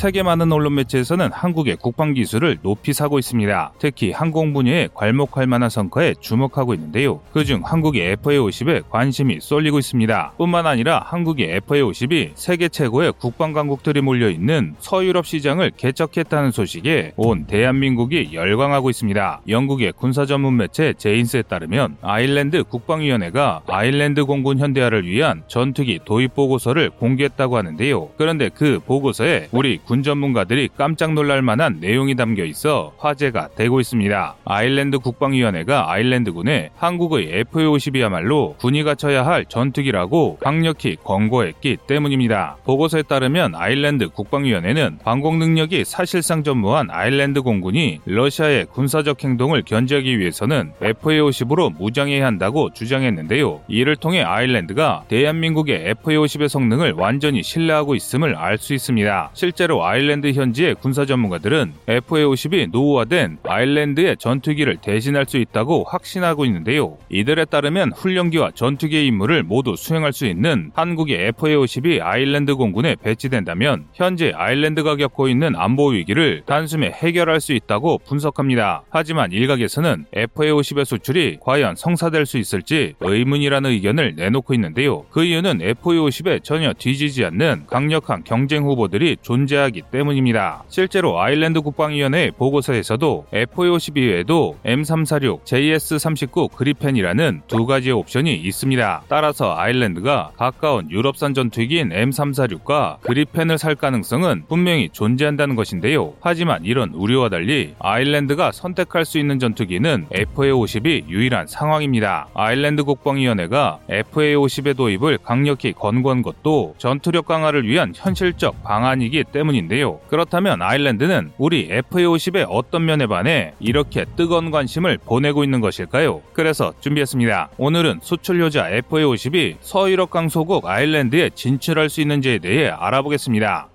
세계 많은 언론 매체에서는 한국의 국방 기술을 높이 사고 있습니다. 특히 항공 분야에 괄목할 만한 성과에 주목하고 있는데요. 그중 한국의 FA50에 관심이 쏠리고 있습니다. 뿐만 아니라 한국의 FA50이 세계 최고의 국방 강국들이 몰려 있는 서유럽 시장을 개척했다는 소식에 온 대한민국이 열광하고 있습니다. 영국의 군사 전문 매체 제인스에 따르면 아일랜드 국방위원회가 아일랜드 공군 현대화를 위한 전투기 도입 보고서를 공개했다고 하는데요. 그런데 그 보고서에 우리 군 전문가들이 깜짝 놀랄 만한 내용이 담겨 있어 화제가 되고 있습니다. 아일랜드 국방위원회가 아일랜드군에 한국의 F-50이야말로 군이 갖춰야 할 전투기라고 강력히 권고했기 때문입니다. 보고서에 따르면 아일랜드 국방위원회는 방공 능력이 사실상 전무한 아일랜드 공군이 러시아의 군사적 행동을 견제하기 위해서는 F-50으로 무장해야 한다고 주장했는데요. 이를 통해 아일랜드가 대한민국의 F-50의 성능을 완전히 신뢰하고 있음을 알 수 있습니다. 실제로 아일랜드 현지의 군사 전문가들은 F-50이 노후화된 아일랜드의 전투기를 대신할 수 있다고 확신하고 있는데요. 이들에 따르면 훈련기와 전투기의 임무를 모두 수행할 수 있는 한국의 F-50이 아일랜드 공군에 배치된다면 현재 아일랜드가 겪고 있는 안보 위기를 단숨에 해결할 수 있다고 분석합니다. 하지만 일각에서는 F-50의 수출이 과연 성사될 수 있을지 의문이라는 의견을 내놓고 있는데요. 그 이유는 F-50에 전혀 뒤지지 않는 강력한 경쟁 후보들이 존재하기 때문입니다. 실제로 아일랜드 국방위원회 보고서에서도 F-50 이외에도 M346, JS-39 그리펜이라는 두 가지의 옵션이 있습니다. 따라서 아일랜드가 가까운 유럽산 전투기인 M346과 그리펜을 살 가능성은 분명히 존재한다는 것인데요. 하지만 이런 우려와 달리 아일랜드가 선택할 수 있는 전투기는 FA-50이 유일한 상황입니다. 아일랜드 국방위원회가 FA-50의 도입을 강력히 권고한 것도 전투력 강화를 위한 현실적 방안이기 때문 인데요. 그렇다면 아일랜드는 우리 FA-50의 어떤 면에 반해 이렇게 뜨거운 관심을 보내고 있는 것일까요? 그래서 준비했습니다. 오늘은 수출 효자 FA-50이 서유럽 강소국 아일랜드에 진출할 수 있는지에 대해 알아보겠습니다.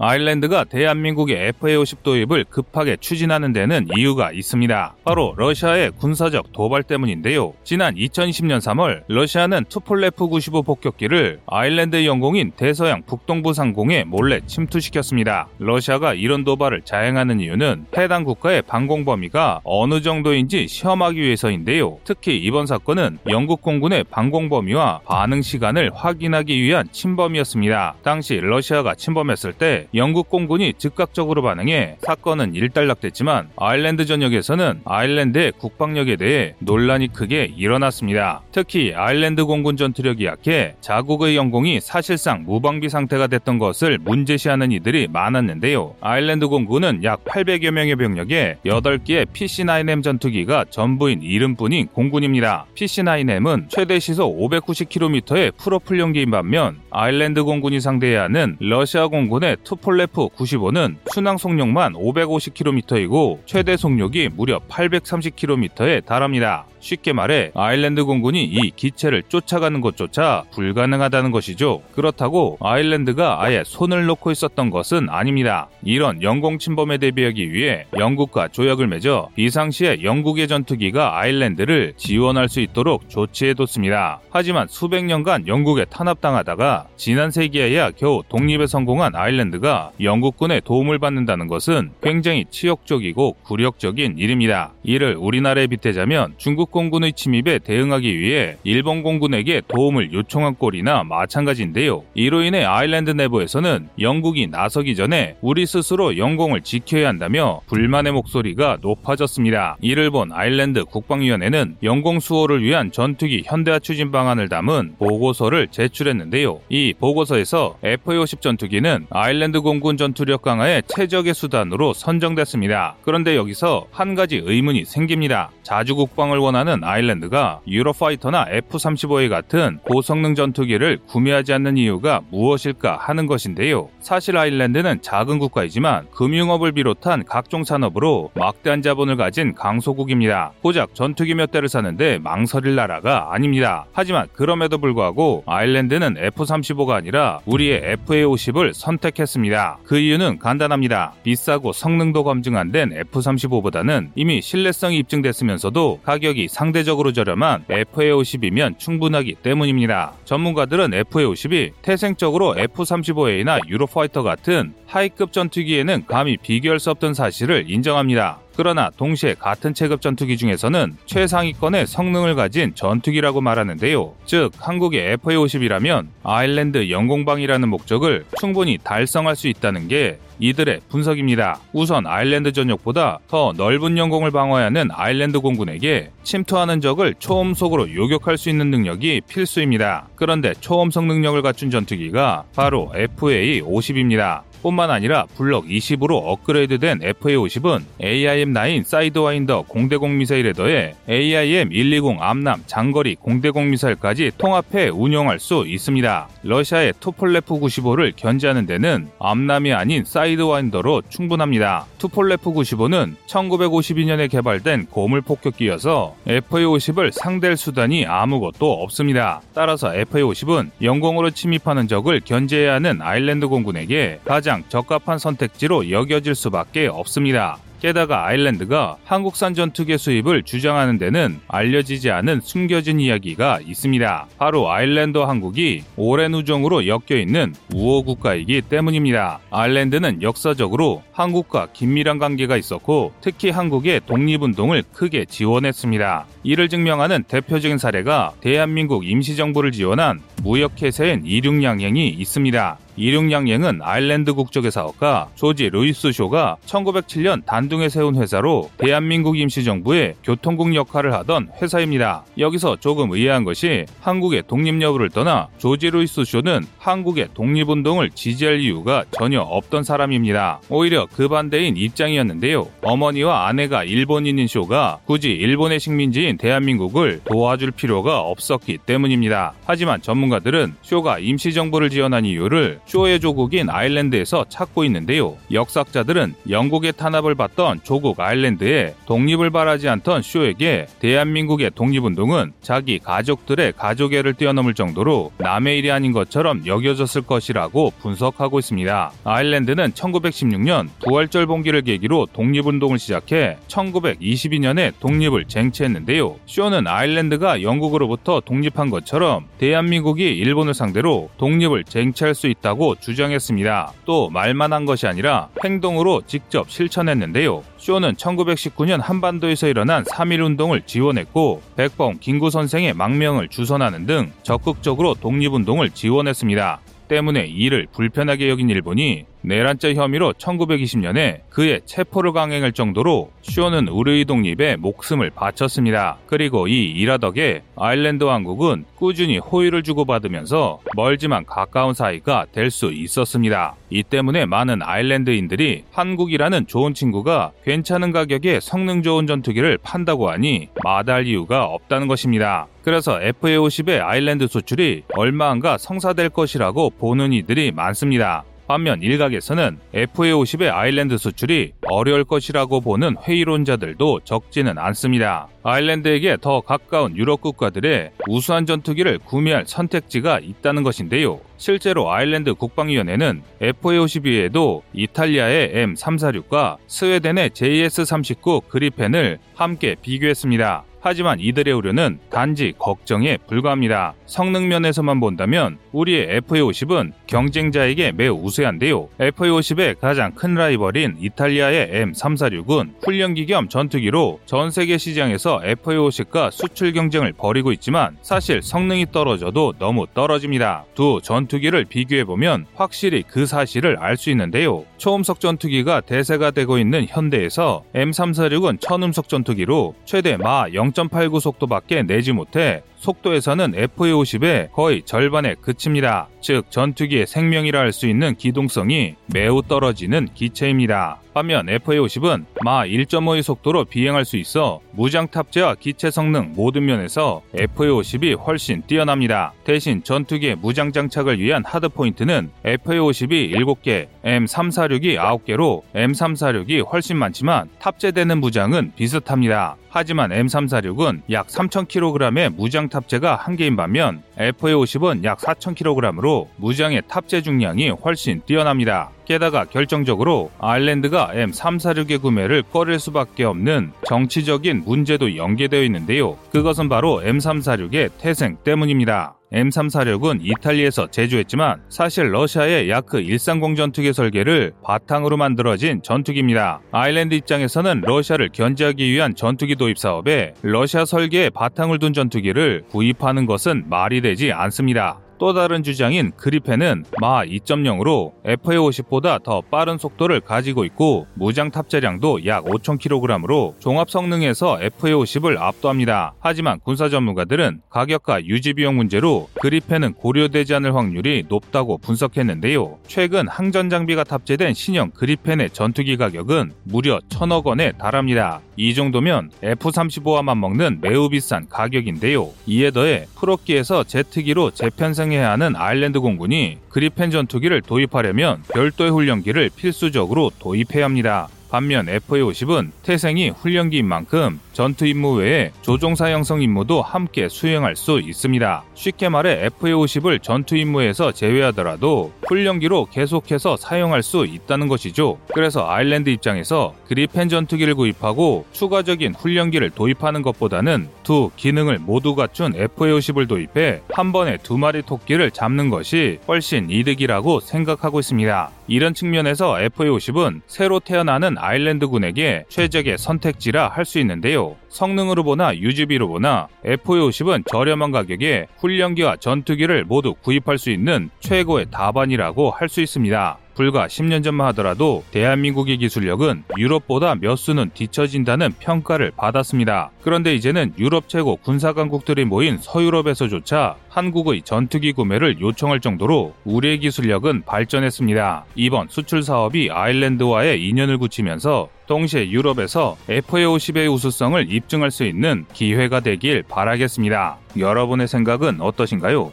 아일랜드가 대한민국의 FA-50 도입을 급하게 추진하는 데는 이유가 있습니다. 바로 러시아의 군사적 도발 때문인데요. 지난 2020년 3월 러시아는 투폴레프 95 폭격기를 아일랜드 영공인 대서양 북동부 상공에 몰래 침투시켰습니다. 러시아가 이런 도발을 자행하는 이유는 해당 국가의 방공 범위가 어느 정도인지 시험하기 위해서인데요. 특히 이번 사건은 영국 공군의 방공 범위와 반응 시간을 확인하기 위한 침범이었습니다. 당시 러시아가 침범했을 때 영국 공군이 즉각적으로 반응해 사건은 일단락됐지만 아일랜드 전역에서는 아일랜드의 국방력에 대해 논란이 크게 일어났습니다. 특히 아일랜드 공군 전투력이 약해 자국의 영공이 사실상 무방비 상태가 됐던 것을 문제시하는 이들이 많았는데요. 아일랜드 공군은 약 800여 명의 병력에 8개의 PC-9M 전투기가 전부인 이름뿐인 공군입니다. PC-9M은 최대 시속 590km의 프로펠러기인 반면 아일랜드 공군이 상대해야 하는 러시아 공군의 투 투폴레프 95는 순항 속력만 550km이고 최대 속력이 무려 830km에 달합니다. 쉽게 말해 아일랜드 공군이 이 기체를 쫓아가는 것조차 불가능하다는 것이죠. 그렇다고 아일랜드가 아예 손을 놓고 있었던 것은 아닙니다. 이런 영공 침범에 대비하기 위해 영국과 조약을 맺어 비상시에 영국의 전투기가 아일랜드를 지원할 수 있도록 조치해뒀습니다. 하지만 수백 년간 영국에 탄압당하다가 지난 세기에야 겨우 독립에 성공한 아일랜드가 영국군의 도움을 받는다는 것은 굉장히 치욕적이고 굴욕적인 일입니다. 이를 우리나라에 빗대자면 중국 중국 공군의 침입에 대응하기 위해 일본 공군에게 도움을 요청한 꼴이나 마찬가지인데요. 이로 인해 아일랜드 내부에서는 영국이 나서기 전에 우리 스스로 영공을 지켜야 한다며 불만의 목소리가 높아졌습니다. 이를 본 아일랜드 국방위원회는 영공 수호를 위한 전투기 현대화 추진 방안을 담은 보고서를 제출했는데요. 이 보고서에서 F-50 전투기는 아일랜드 공군 전투력 강화의 최적의 수단으로 선정됐습니다. 그런데 여기서 한 가지 의문이 생깁니다. 자주 국방을 원하는 원하는 아일랜드가 유로파이터나 F-35A 같은 고성능 전투기를 구매하지 않는 이유가 무엇일까 하는 것인데요. 사실 아일랜드는 작은 국가이지만 금융업을 비롯한 각종 산업으로 막대한 자본을 가진 강소국입니다. 고작 전투기 몇 대를 사는데 망설일 나라가 아닙니다. 하지만 그럼에도 불구하고 아일랜드는 F-35가 아니라 우리의 FA-50을 선택했습니다. 그 이유는 간단합니다. 비싸고 성능도 검증 안된 F-35보다는 이미 신뢰성이 입증됐으면서도 상대적으로 저렴한 FA50이면 충분하기 때문입니다. 전문가들은 FA50이 태생적으로 F-35A나 유로파이터 같은 하이급 전투기에는 감히 비교할 수 없던 사실을 인정합니다. 그러나 동시에 같은 체급 전투기 중에서는 최상위권의 성능을 가진 전투기라고 말하는데요. 즉 한국의 FA-50이라면 아일랜드 영공방이라는 목적을 충분히 달성할 수 있다는 게 이들의 분석입니다. 우선 아일랜드 전역보다 더 넓은 영공을 방어하는 아일랜드 공군에게 침투하는 적을 초음속으로 요격할 수 있는 능력이 필수입니다. 그런데 초음속 능력을 갖춘 전투기가 바로 FA-50입니다. 뿐만 아니라 블록 20으로 업그레이드된 FA-50은 AIM-9 사이드와인더 공대공 미사일에 더해 AIM-120 암람 장거리 공대공 미사일까지 통합해 운용할 수 있습니다. 러시아의 투폴레프 95를 견제하는 데는 암람이 아닌 사이드와인더로 충분합니다. 투폴레프 95는 1952년에 개발된 고물 폭격기여서 FA-50을 상대할 수단이 아무것도 없습니다. 따라서 FA-50은 영공으로 침입하는 적을 견제해야 하는 아일랜드 공군에게 가장 가장 적합한 선택지로 여겨질 수밖에 없습니다. 게다가 아일랜드가 한국산 전투기 수입을 주장하는 데는 알려지지 않은 숨겨진 이야기가 있습니다. 바로 아일랜드와 한국이 오랜 우정으로 엮여 있는 우호 국가이기 때문입니다. 아일랜드는 역사적으로 한국과 긴밀한 관계가 있었고 특히 한국의 독립운동을 크게 지원했습니다. 이를 증명하는 대표적인 사례가 대한민국 임시정부를 지원한 무역회사인 이륙양행이 있습니다. 이륙양행은 아일랜드 국적의 사업가 조지 루이스 쇼가 1907년 단둥에 세운 회사로 대한민국 임시정부의 교통국 역할을 하던 회사입니다. 여기서 조금 의아한 것이 한국의 독립 여부를 떠나 조지 루이스 쇼는 한국의 독립운동을 지지할 이유가 전혀 없던 사람입니다. 오히려 그 반대인 입장이었는데요. 어머니와 아내가 일본인인 쇼가 굳이 일본의 식민지인 대한민국을 도와줄 필요가 없었기 때문입니다. 하지만 전문가들은 쇼가 임시정부를 지원한 이유를 쇼의 조국인 아일랜드에서 찾고 있는데요. 역사학자들은 영국의 탄압을 받던 조국 아일랜드에 독립을 바라 마지않던 쇼에게 대한민국의 독립운동은 자기 가족들의 가족애를 뛰어넘을 정도로 남의 일이 아닌 것처럼 여겨졌을 것이라고 분석하고 있습니다. 아일랜드는 1916년 부활절 봉기를 계기로 독립운동을 시작해 1922년에 독립을 쟁취했는데요. 쇼는 아일랜드가 영국으로부터 독립한 것처럼 대한민국이 일본을 상대로 독립을 쟁취할 수 있다고 주장했습니다. 또 말만 한 것이 아니라 행동으로 직접 실천했는데요. 쇼는 1919년 한반도에서 일어난 3.1 운동을 지원했고 백범, 김구 선생의 망명을 주선하는 등 적극적으로 독립운동을 지원했습니다. 때문에 이를 불편하게 여긴 일본이 내란죄 혐의로 1920년에 그의 체포를 강행할 정도로 쇼는 우르이 독립에 목숨을 바쳤습니다. 그리고 이 일화 덕에 아일랜드 왕국은 꾸준히 호의를 주고받으면서 멀지만 가까운 사이가 될 수 있었습니다. 이 때문에 많은 아일랜드인들이 한국이라는 좋은 친구가 괜찮은 가격에 성능 좋은 전투기를 판다고 하니 마다할 이유가 없다는 것입니다. 그래서 FA50의 아일랜드 수출이 얼마 안가 성사될 것이라고 보는 이들이 많습니다. 반면 일각에서는 FA50의 아일랜드 수출이 어려울 것이라고 보는 회의론자들도 적지는 않습니다. 아일랜드에게 더 가까운 유럽 국가들의 우수한 전투기를 구매할 선택지가 있다는 것인데요. 실제로 아일랜드 국방위원회는 FA52에도 이탈리아의 M346과 스웨덴의 JS39 그리펜을 함께 비교했습니다. 하지만 이들의 우려는 단지 걱정에 불과합니다. 성능 면에서만 본다면 우리의 FA50은 경쟁자에게 매우 우세한데요. FA50의 가장 큰 라이벌인 이탈리아의 M346은 훈련기 겸 전투기로 전 세계 시장에서 FA50과 수출 경쟁을 벌이고 있지만 사실 성능이 떨어져도 너무 떨어집니다. 두 전투기를 비교해보면 확실히 그 사실을 알 수 있는데요. 초음속 전투기가 대세가 되고 있는 현대에서 M346은 천음속 전투기로 최대 마0.89 속도 밖에 내지 못해 속도에서는 FA50의 거의 절반에 그칩니다. 즉 전투기의 생명이라 할 수 있는 기동성이 매우 떨어지는 기체입니다. 반면 FA50은 마 1.5의 속도로 비행할 수 있어 무장 탑재와 기체 성능 모든 면에서 FA50이 훨씬 뛰어납니다. 대신 전투기의 무장 장착을 위한 하드 포인트는 FA50이 7개, M346이 9개로 M346이 훨씬 많지만 탑재되는 무장은 비슷합니다. 하지만 M346은 약 3,000kg의 무장 무장 탑재가 한개인 반면 FA50은 약 4,000kg으로 무장의 탑재 중량이 훨씬 뛰어납니다. 게다가 결정적으로 아일랜드가 M346의 구매를 꺼릴 수밖에 없는 정치적인 문제도 연계되어 있는데요. 그것은 바로 M346의 태생 때문입니다. M346은 이탈리아에서 제조했지만 사실 러시아의 야크 130 전투기 설계를 바탕으로 만들어진 전투기입니다. 아일랜드 입장에서는 러시아를 견제하기 위한 전투기 도입 사업에 러시아 설계에 바탕을 둔 전투기를 구입하는 것은 말이 되지 않습니다. 또 다른 주장인 그리펜은 마 2.0으로 FA50보다 더 빠른 속도를 가지고 있고 무장 탑재량도 약 5,000kg으로 종합 성능에서 FA50을 압도합니다. 하지만 군사 전문가들은 가격과 유지 비용 문제로 그리펜은 고려되지 않을 확률이 높다고 분석했는데요. 최근 항전 장비가 탑재된 신형 그리펜의 전투기 가격은 무려 1,000억 원에 달합니다. 이 정도면 F-35와 맞먹는 매우 비싼 가격인데요. 이에 더해 프로기에서 제트기로 재편생 사용해야 하는 아일랜드 공군이 그리펜 전투기를 도입하려면 별도의 훈련기를 필수적으로 도입해야 합니다. 반면 FA50은 태생이 훈련기인 만큼 전투 임무 외에 조종사 형성 임무도 함께 수행할 수 있습니다. 쉽게 말해 FA50을 전투 임무에서 제외하더라도 훈련기로 계속해서 사용할 수 있다는 것이죠. 그래서 아일랜드 입장에서 그리펜 전투기를 구입하고 추가적인 훈련기를 도입하는 것보다는 두 기능을 모두 갖춘 FA50을 도입해 한 번에 두 마리 토끼를 잡는 것이 훨씬 이득이라고 생각하고 있습니다. 이런 측면에서 FA50은 새로 태어나는 아일랜드군에게 최적의 선택지라 할 수 있는데요. 성능으로 보나 유지비로 보나 FA50은 저렴한 가격에 훈련기와 전투기를 모두 구입할 수 있는 최고의 답안이라고 할 수 있습니다. 불과 10년 전만 하더라도 대한민국의 기술력은 유럽보다 몇 수는 뒤처진다는 평가를 받았습니다. 그런데 이제는 유럽 최고 군사 강국들이 모인 서유럽에서조차 한국의 전투기 구매를 요청할 정도로 우리의 기술력은 발전했습니다. 이번 수출 사업이 아일랜드와의 인연을 굳히면서 동시에 유럽에서 FA50의 우수성을 입증할 수 있는 기회가 되길 바라겠습니다. 여러분의 생각은 어떠신가요?